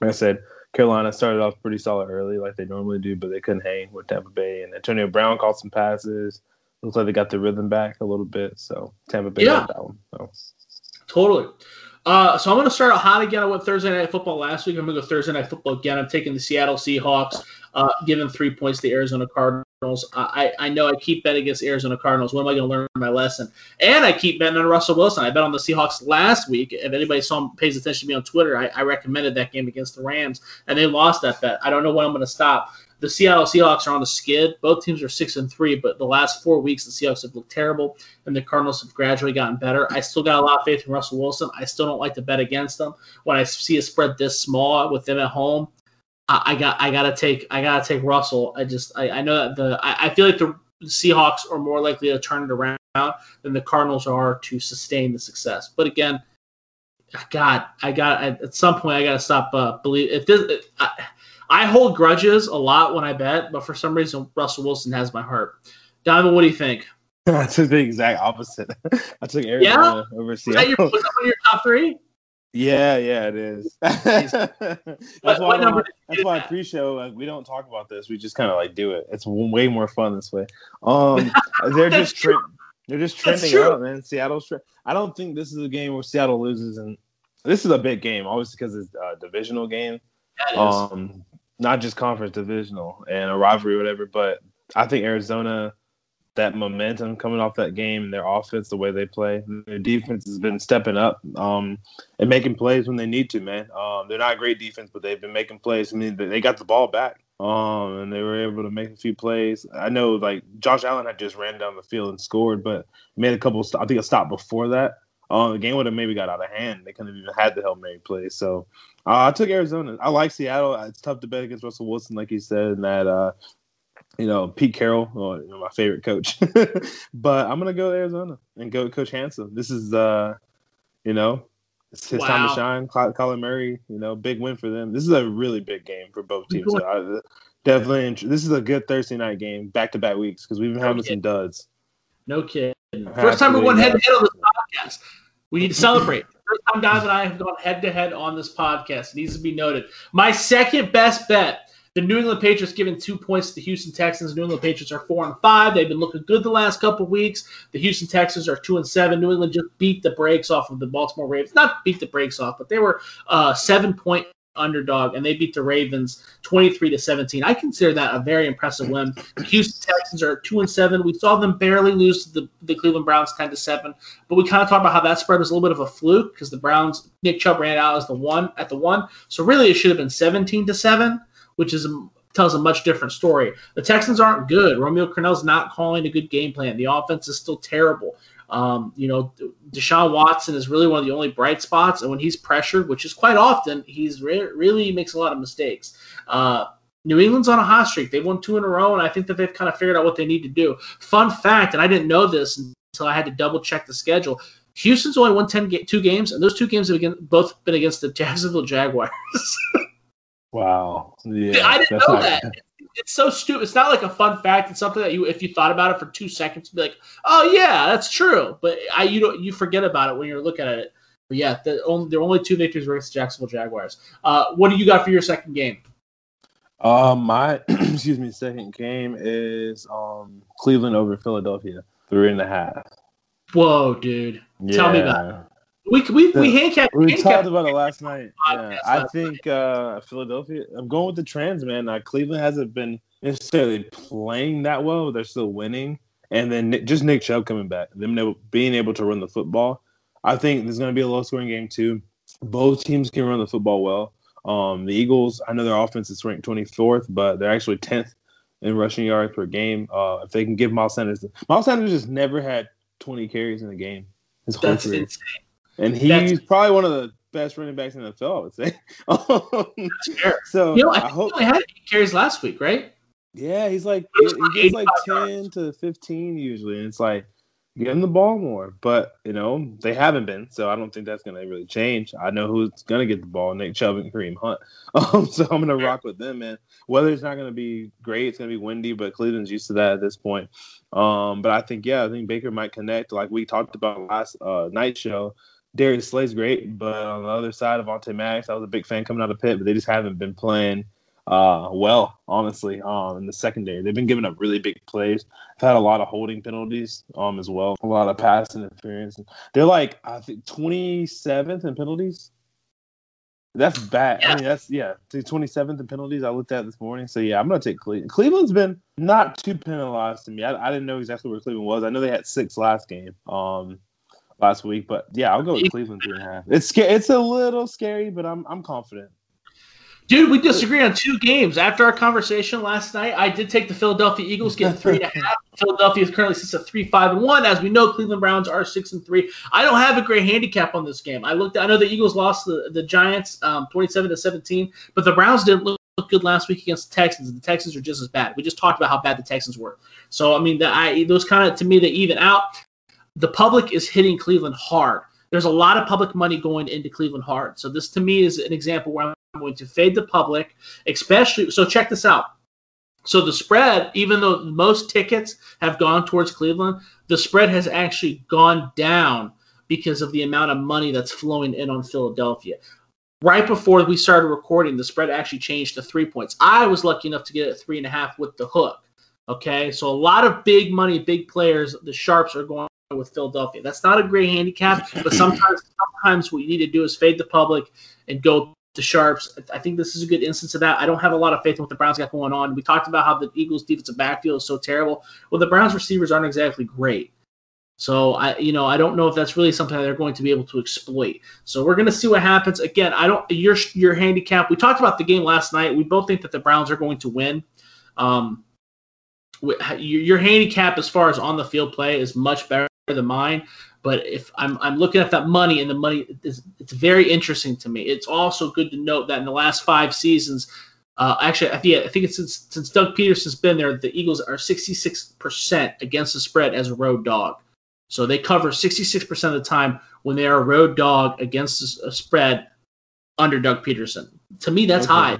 like I said, Carolina started off pretty solid early, like they normally do, but they couldn't hang with Tampa Bay. And Antonio Brown caught some passes looks like they got the rhythm back a little bit. So Tampa Bay yeah. that one. So. Totally. Uh, so I'm going to start out hot again. I went Thursday night football last week. I'm going to go Thursday night football again. I'm taking the Seattle Seahawks, uh, giving three points to the Arizona Cardinals. I, I know I keep betting against Arizona Cardinals. When am I going to learn my lesson? And I keep betting on Russell Wilson. I bet on the Seahawks last week. If anybody saw him, pays attention to me on Twitter, I, I recommended that game against the Rams, and they lost that bet. I don't know when I'm going to stop the Seattle Seahawks are on the skid. Both teams are six and three, but the last four weeks the Seahawks have looked terrible, and the Cardinals have gradually gotten better. I still got a lot of faith in Russell Wilson. I still don't like to bet against them. When I see a spread this small with them at home, I, I got I gotta take I gotta take Russell. I just I, I know that the I, I feel like the Seahawks are more likely to turn it around than the Cardinals are to sustain the success. But again, God, I got at some point I got to stop uh, believe if this. I, I hold grudges a lot when I bet, but for some reason Russell Wilson has my heart. Diamond, what do you think? *laughs* I took the exact opposite. *laughs* I took Arizona yeah? over Seattle. Was that, your, was that one of your top three? Yeah, yeah, it is. *laughs* that's what, why, I, that's why pre-show like, we don't talk about this. We just kind of like do it. It's way more fun this way. Um, they're just tre- they're just trending out, man. Seattle's. Tre- I don't think this is a game where Seattle loses, and this is a big game, obviously because it's a divisional game. Um, not just conference divisional and a rivalry or whatever, but I think Arizona, that momentum coming off that game, their offense, the way they play, their defense has been stepping up um, and making plays when they need to. Man, um, they're not great defense, but they've been making plays. I mean, they got the ball back Um, and they were able to make a few plays. I know like Josh Allen had just ran down the field and scored, but made a couple. I think a stop before that. Um, the game would have maybe got out of hand. They couldn't have even had the Hail Mary play. So uh, I took Arizona. I like Seattle. It's tough to bet against Russell Wilson, like you said, and that uh, you know Pete Carroll, you know, my favorite coach. *laughs* but I'm gonna go Arizona and go Coach Handsome. This is uh, you know, it's his wow. time to shine. Kyler Murray, you know, big win for them. This is a really big game for both teams. So I, definitely, this is a good Thursday night game, back to back weeks because we've been having some duds. No kidding. First time we won head to head on this podcast. We need to celebrate. First time guys and I have gone head to head on this podcast. It needs to be noted. My second best bet the New England Patriots giving two points to the Houston Texans. New England Patriots are four and five. They've been looking good the last couple weeks. The Houston Texans are two and seven. New England just beat the brakes off of the Baltimore Ravens. Not beat the brakes off, but they were uh, seven point underdog and they beat the Ravens 23 to 17. I consider that a very impressive win. The Houston Texans are 2 and 7. We saw them barely lose to the, the Cleveland Browns 10 to 7, but we kind of talked about how that spread was a little bit of a fluke because the Browns Nick Chubb ran out as the one at the one. So really it should have been 17 to 7 which is a, tells a much different story. The Texans aren't good. Romeo Crennel's not calling a good game plan. The offense is still terrible. Um, you know, Deshaun Watson is really one of the only bright spots, and when he's pressured, which is quite often, he's re- really makes a lot of mistakes. Uh, New England's on a hot streak. They've won two in a row, and I think that they've kind of figured out what they need to do. Fun fact, and I didn't know this until I had to double check the schedule. Houston's only won 10 ga- two games, and those two games have again, both been against the *laughs* Jacksonville Jaguars. Wow. Yeah, I didn't know that. It's so stupid. It's not like a fun fact. It's something that you, if you thought about it for two seconds, be like, "Oh yeah, that's true." But I, you don't, you forget about it when you're looking at it. But yeah, the only there are only two victories against Jacksonville Jaguars. Uh, what do you got for your second game? Uh, my *clears throat* excuse me, second game is um Cleveland over Philadelphia, three and a half. Whoa, dude! Yeah. Tell me about it. We we we handicapped. We talked about it last night. *laughs* Yeah, I think uh, Philadelphia. I'm going with the trans man. Uh, Cleveland hasn't been necessarily playing that well. They're still winning, and then Nick, just Nick Chubb coming back, them being able to run the football. I think there's going to be a low scoring game too. Both teams can run the football well. Um, the Eagles, I know their offense is ranked 24th, but they're actually 10th in rushing yards per game. Uh, if they can give Miles Sanders, Miles Sanders just never had 20 carries in a game. His whole That's career. insane. And he's That's, probably one of the best running backs in the NFL, I would say. *laughs* *laughs* So you know, I, I hope he only had eight carries last week, right? Yeah, he's like he gets like ten to fifteen usually, and it's like give him the ball more. But you know they haven't been, so I don't think that's gonna really change. I know who's gonna get the ball: Nick Chubb and Kareem Hunt. *laughs* Um, so I'm gonna rock with them, man. Weather's not gonna be great; it's gonna be windy, but Cleveland's used to that at this point. Um, but I think yeah, I think Baker might connect, like we talked about last uh, night show. Darius Slay's great, but on the other side, Avonte Maddox, I was a big fan coming out of Pitt, but they just haven't been playing uh, well, honestly, um, in the secondary. They've been giving up really big plays. I've had a lot of holding penalties um, as well, a lot of pass interference. They're like, I think, 27th in penalties. That's bad. Yeah. I mean, that's, yeah, 27th in penalties I looked at this morning. So, yeah, I'm going to take Cleveland. Cleveland's been not too penalized to me. I, I, didn't know exactly where Cleveland was. I know they had six last game. Um, last week. But yeah, I'll go with Cleveland three and a half. It's it's a little scary, but I'm I'm confident. Dude, we disagree on two games. After our conversation last night, I did take the Philadelphia Eagles getting three and a half. Philadelphia is currently sits at three, five, and one. As we know, Cleveland Browns are six and three. I don't have a great handicap on this game. I looked. I know the Eagles lost the, the Giants um, twenty-seven to seventeen, but the Browns didn't look good last week against the Texans. The Texans are just as bad. We just talked about how bad the Texans were. So I mean, the, I, those kind of to me they even out the public is hitting Cleveland hard. There's a lot of public money going into Cleveland hard. So this to me is an example where I'm going to fade the public, especially. So check this out. So the spread, even though most tickets have gone towards Cleveland, the spread has actually gone down because of the amount of money that's flowing in on Philadelphia. Right before we started recording, the spread actually changed to three points. I was lucky enough to get it three and a half with the hook. Okay, so a lot of big money, big players, the sharps are going with Philadelphia. That's not a great handicap, but sometimes sometimes what you need to do is fade the public and go to sharps. I think this is a good instance of that. I don't have a lot of faith in what the Browns got going on. We talked about how the Eagles' defensive backfield is so terrible. Well, the Browns' receivers aren't exactly great. So I, you know, I don't know if that's really something they're going to be able to exploit. So we're going to see what happens. Again, I don't your your handicap. We talked about the game last night. We both think that the Browns are going to win. Um, your handicap as far as on the field play is much better than mine. But if I'm, I'm looking at that money and the money, is, it's very interesting to me. It's also good to note that in the last five seasons, uh, actually, I think, I think it's since, since Doug Pederson's been there, the Eagles are 66% against the spread as a road dog. So they cover 66% of the time when they are a road dog against a spread under Doug Pederson. To me, that's okay. high.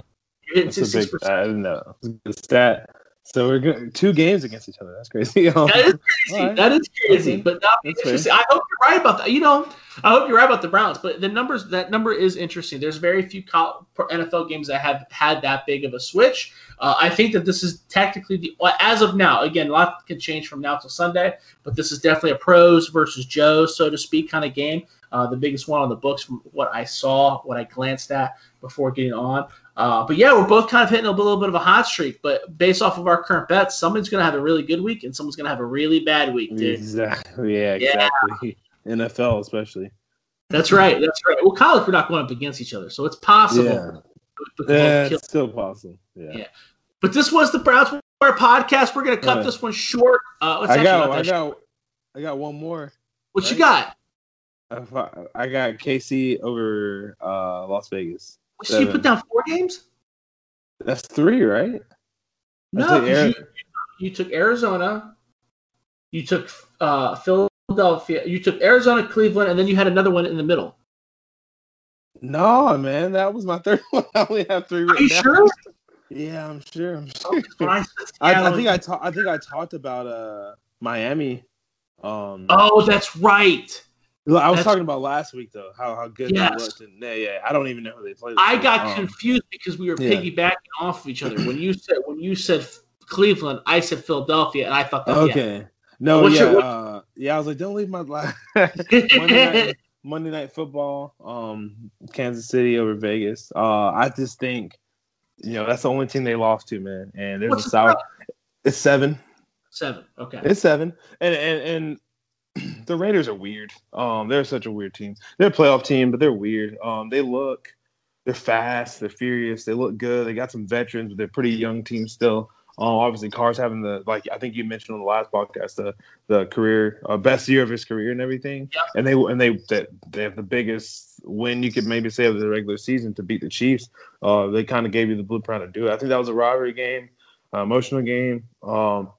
That's a big, I don't know. Good stat. So we're going two games against each other. That's crazy. *laughs* that is crazy. Right. That is crazy. But not interesting. I hope you're right about that. You know, I hope you're right about the Browns. But the numbers, that number is interesting. There's very few NFL games that have had that big of a switch. Uh, I think that this is technically the as of now. Again, a lot can change from now till Sunday, but this is definitely a pros versus Joe, so to speak, kind of game. Uh, the biggest one on the books from what I saw, what I glanced at before getting on. Uh, but yeah, we're both kind of hitting a little bit of a hot streak. But based off of our current bets, someone's going to have a really good week and someone's going to have a really bad week, dude. Exactly. Yeah, exactly. NFL, especially. That's right. That's right. Well, college, we're not going up against each other, so it's possible. Yeah, yeah it's still possible. Yeah. yeah. But this was the Browns Wire podcast. We're going to cut this one short. Uh, I got, I got, I got one more. What right? you got? I got KC over uh, Las Vegas. So you put down four games? That's three, right? No, you, you, took Arizona, you took uh, Philadelphia, you took Arizona, Cleveland, and then you had another one in the middle. No, man, that was my third *laughs* one. I only have three. Are you down. sure? Yeah, I'm sure. I'm sure. *laughs* I, I, think I talked. I think I talked about uh Miami. Um, oh, that's right. I was That's, talking about last week though, how how good yes. they looked, and yeah, yeah, I don't even know who they played. I got um, confused because we were yeah. piggybacking off of each other. When you said when you said Cleveland, I said Philadelphia, and I thought that. Okay, yeah. no, What's yeah, your, uh, yeah, I was like, don't leave my life. *laughs* Monday, night, *laughs* Monday night football, um, Kansas City over Vegas. Uh, I just think, you know, that's the only team they lost to, man. And there's What's a sour. It's seven. Seven. Okay. It's seven, and and and *clears throat* the Raiders are weird. Um, they're such a weird team. They're a playoff team, but they're weird. Um, they look, they're fast, they're furious, they look good. They got some veterans, but they're pretty young team still. Um, obviously, Carr's having the like I think you mentioned on the last podcast the the career uh, best year of his career and everything. Yep. And they and they, they they have the biggest win you could maybe say of the regular season to beat the Chiefs. Uh, they kind of gave you the blueprint to do it. I think that was a rivalry game, uh, emotional game. Um,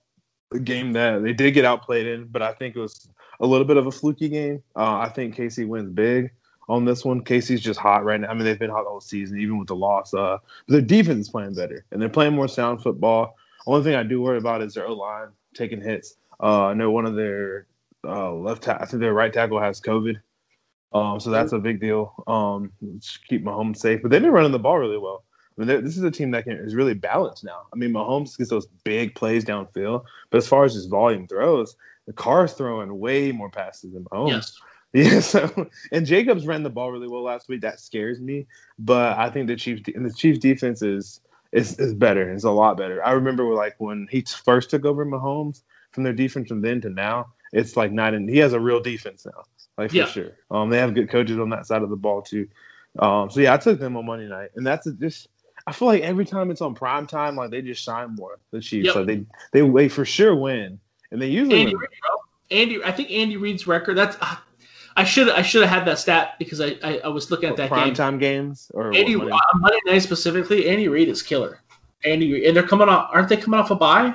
a game that they did get outplayed in, but I think it was a little bit of a fluky game. Uh, I think Casey wins big on this one. Casey's just hot right now. I mean, they've been hot all season, even with the loss. Uh, their defense is playing better, and they're playing more sound football. Only thing I do worry about is their O line taking hits. Uh, I know one of their uh, left, ta- I think their right tackle has COVID, um, so that's a big deal. Um, keep Mahomes safe, but they've been running the ball really well. I mean, this is a team that can, is really balanced now. I mean, Mahomes gets those big plays downfield, but as far as his volume throws, the Carr's throwing way more passes than Mahomes. Yes. *laughs* Yeah, so and Jacobs ran the ball really well last week. That scares me, but I think the Chiefs and the Chiefs defense is is is better. It's a lot better. I remember like when he first took over Mahomes from their defense from then to now, it's like not in. He has a real defense now, like for yeah. sure. Um, they have good coaches on that side of the ball too. Um, so yeah, I took them on Monday night, and that's just. I feel like every time it's on prime time, like they just shine more. The Chiefs, yep. like they they they for sure win and they usually Andy, Reid, Andy, I think Andy Reid's record. That's uh, I should I should have had that stat because I I, I was looking at that prime game. time games or Andy Monday? Uh, Monday night specifically. Andy Reid is killer. Andy Reid, and they're coming off. Aren't they coming off a bye?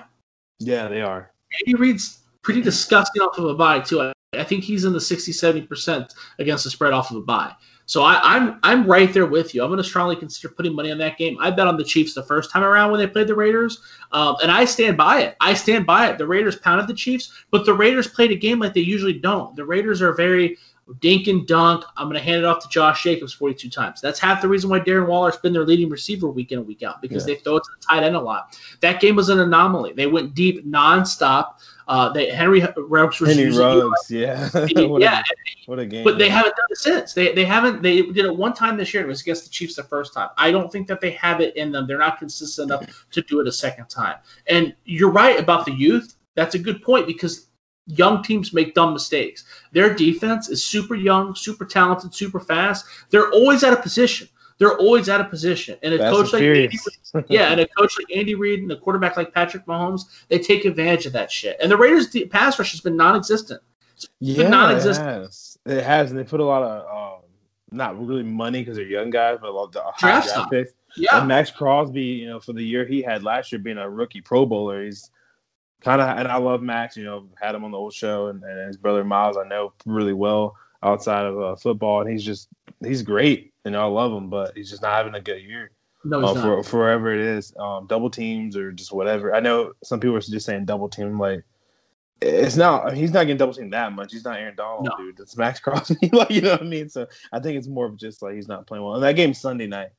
Yeah, they are. Andy Reid's pretty disgusting off of a bye too. I, I think he's in the 60 70 percent against the spread off of a bye. So I, am I'm, I'm right there with you. I'm going to strongly consider putting money on that game. I bet on the Chiefs the first time around when they played the Raiders, um, and I stand by it. I stand by it. The Raiders pounded the Chiefs, but the Raiders played a game like they usually don't. The Raiders are very dink and dunk. I'm going to hand it off to Josh Jacobs 42 times. That's half the reason why Darren Waller's been their leading receiver week in and week out because yeah. they throw it to the tight end a lot. That game was an anomaly. They went deep nonstop. Uh, they Henry Ruggs was Henry Ruggs, yeah, *laughs* what yeah. A, what a game! But they haven't done it since. They they haven't. They did it one time this year. It was against the Chiefs the first time. I don't think that they have it in them. They're not consistent enough to do it a second time. And you're right about the youth. That's a good point because young teams make dumb mistakes. Their defense is super young, super talented, super fast. They're always out of position. They're always out of position. And a coach like Andy. Yeah, and a coach like Andy Reid and a quarterback like Patrick Mahomes, they take advantage of that shit. And the Raiders' pass rush has been non-existent. Yeah, non-existent. it has. It has, and they put a lot of um, not really money because they're young guys, but a lot of Draft draft stock. picks. Yeah, And Maxx Crosby, you know, for the year he had last year being a rookie Pro Bowler, he's kind of, and I love Maxx. You know, had him on the old show, and, and his brother Miles, I know really well outside of uh, football, and he's just he's great. and I love him, but he's just not having a good year no, uh, for for wherever it is, um, double teams or just whatever. I know some people are just saying double team, like it's not. He's not getting double teamed that much. He's not Aaron Donald, No. dude. It's Maxx *laughs* Crosby, like you know what I mean. So I think it's more of just like he's not playing well. And that game Sunday night,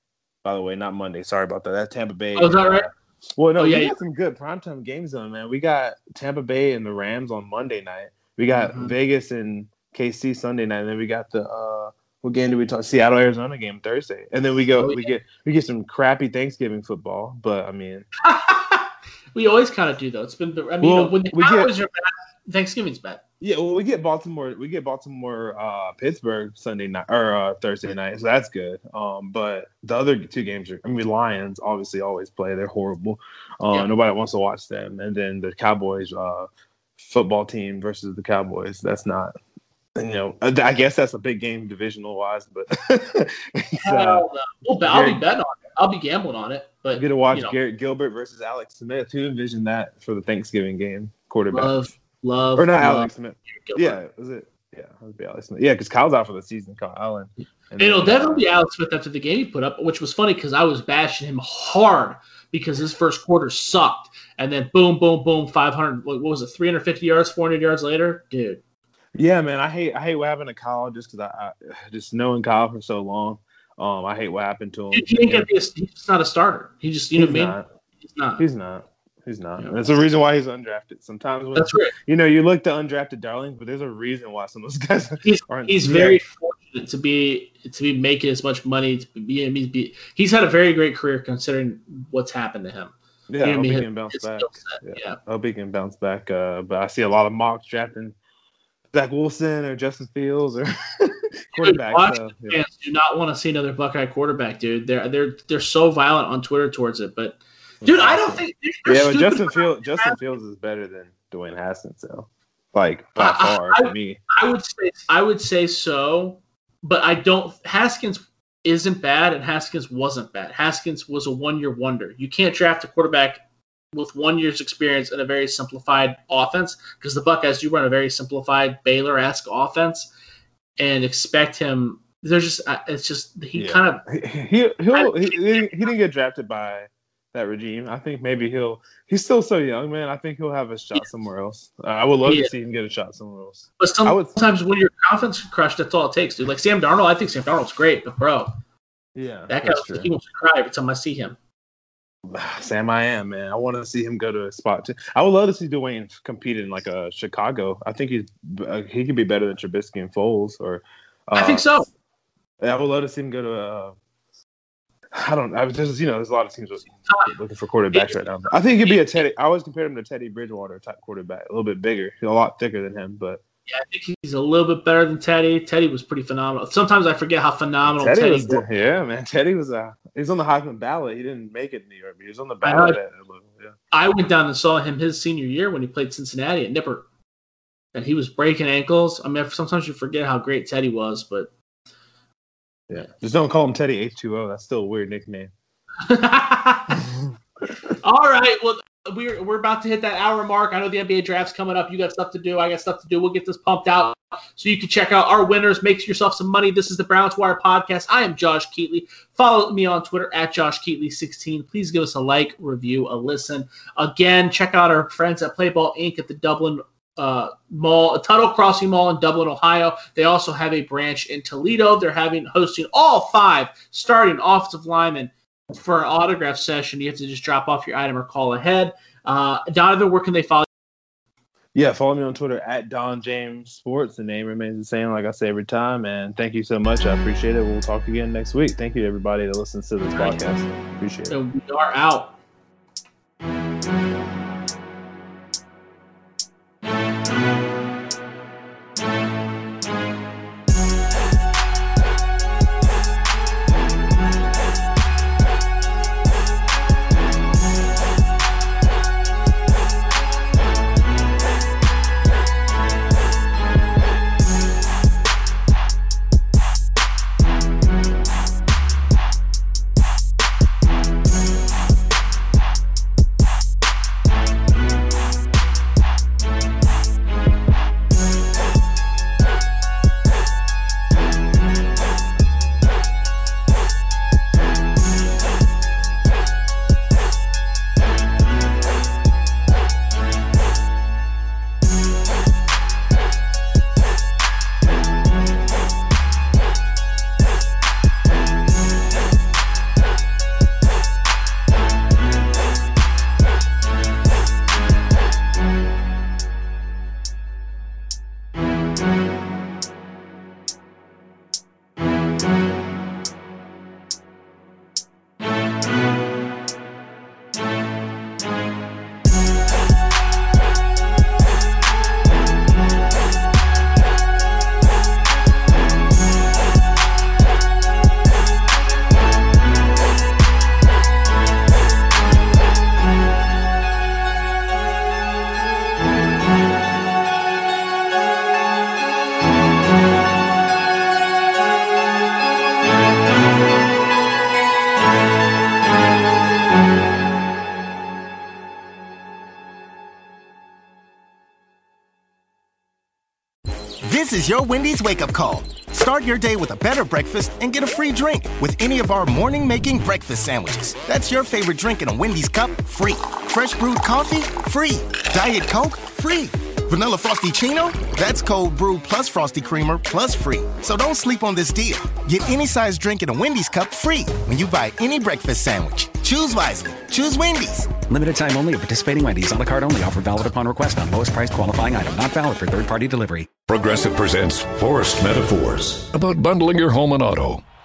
by the way, not Monday. Sorry about that. That's Tampa Bay. Oh, is that right? uh, well, no, Oh, yeah, we yeah. got some good primetime games on, man. We got Tampa Bay and the Rams on Monday night. We got Mhm. Vegas and KC Sunday night, and then we got the uh what game do we talk? Seattle Arizona game Thursday, and then we go Oh, we get we get some crappy Thanksgiving football. But I mean, *laughs* we always kind of do though. It's been the, I mean, Well, when the get- Cowboys are bad, Thanksgiving's bad. yeah, well we get Baltimore we get Baltimore uh Pittsburgh Sunday night or uh, Thursday night, so that's good. Um, but the other two games are I mean Lions obviously always play they're horrible. Uh, Yeah. nobody wants to watch them, and then the Cowboys uh football team versus the Cowboys. That's not. You know, I I guess that's a big game divisional wise, but *laughs* uh. Well, I'll be betting on it. I'll be gambling on it. But You get to watch you know, Garrett Gilbert versus Alex Smith. Who envisioned that for the Thanksgiving game quarterback? love, love, or not love Alex Smith. Yeah, was it? Yeah, it would be Alex Smith. Yeah, because Kyle's out for the season. Kyle Allen. And It'll then, uh, definitely be Alex Smith after the game he put up, which was funny because I was bashing him hard because his first quarter sucked, and then boom, boom, boom, five hundred. What was it? Three hundred fifty yards, four hundred yards later, dude. Yeah, man. I hate I hate what happened to Kyle just because I, I *sighs* just knowing Kyle for so long. Um, I hate what happened to him. He, he ain't gonna be a, he's just not a starter. He just, you know he's what I mean? not. He's not. He's not. He's not. Yeah. That's the reason why he's undrafted. Sometimes when That's right. you know you look to undrafted darlings, but there's a reason why some of those *laughs* guys He's aren't. he's yeah. very fortunate to be to be making as much money. To be, I mean, be, he's had a very great career considering what's happened to him. yeah. you know I he can bounce back. Yeah. yeah. I hope he can bounce back. Uh, but I see a lot of mocks drafting Zach Wilson or Justin Fields or *laughs* quarterback. watch So, yeah. fans do not want to see another Buckeye quarterback, dude. They're they're they're so violent on Twitter towards it. But dude, I don't think they're Yeah, but Justin Fields Justin Fields is better than Dwayne Haskins, so like by I- far I- for me. I would say I would say so, but I don't. Haskins isn't bad, and Haskins wasn't bad. Haskins was a one year wonder. You can't draft a quarterback with one year's experience in a very simplified offense because the Buckeyes do run a very simplified Baylor esque offense, and expect him. There's just uh, it's just he Yeah. kind of He he he'll, he, he didn't get drafted by that regime. I think maybe he'll he's still so young, man. I think he'll have a shot somewhere else. Uh, I would love Yeah. to see him get a shot somewhere else. But I would- sometimes when your confidence is crushed, that's all it takes, dude. Like Sam Darnold, I think Sam Darnold's great, but bro, Yeah, that guy that's looks like he wants to cry every time I see him. *sighs* Sam, I am man. I want to see him go to a spot. Too. I would love to see Dwayne compete in like a Chicago. I think he's uh, he could be better than Trubisky and Foles. Or uh, I think so. I would love to see him go to. Uh, I don't. I was just you know, there's a lot of teams looking for quarterbacks right now. I think he'd be a Teddy. I always compare him to Teddy Bridgewater type quarterback, a little bit bigger, a lot thicker than him. But Yeah, I think he's a little bit better than Teddy. Teddy was pretty phenomenal. Sometimes I forget how phenomenal Teddy, Teddy, was, *laughs* yeah, man. Teddy was a. He's on the Heisman ballot. He didn't make it in New York, but he was on the I ballot. At, at yeah. I went down and saw him his senior year when he played Cincinnati at Nippert, and he was breaking ankles. I mean, sometimes you forget how great Teddy was, but Yeah. Just don't call him Teddy H two O. That's still a weird nickname. *laughs* all right. Well, we're we're about to hit that hour mark. I know the NBA draft's coming up. You got stuff to do. I got stuff to do. We'll get this pumped out so you can check out our winners. Make yourself some money. This is the Browns Wire podcast. I am Josh Keatley. Follow me on Twitter at Josh Keatley16. Please give us a like, review, a listen. Again, check out our friends at Playball Inc. at the Dublin uh, Mall, Tuttle Crossing Mall in Dublin, Ohio. They also have a branch in Toledo. They're having hosting all five starting offensive linemen for an autograph session. You have to just drop off your item or call ahead. Uh, Donovan, where can they follow? Yeah, follow me on Twitter at Don James Sports. The name remains the same, like I say every time. And thank you so much. I appreciate it. We'll talk again next week. Thank you everybody that listens to this podcast. Appreciate it. And we are out. Your Wendy's wake up call. Start your day with a better breakfast and get a free drink with any of our morning making breakfast sandwiches. That's your favorite drink in a Wendy's cup, free. Fresh brewed coffee, free. Diet Coke, free. Vanilla Frosty-ccino? That's cold brew plus Frosty Creamer plus free. So don't sleep on this deal. Get any size drink in a Wendy's cup free when you buy any breakfast sandwich. Choose wisely. Choose Wendy's. Limited time only at participating Wendy's. On the card only. Offer valid upon request on lowest price qualifying item. Not valid for third party delivery. Progressive presents Forced Metaphors about bundling your home and auto.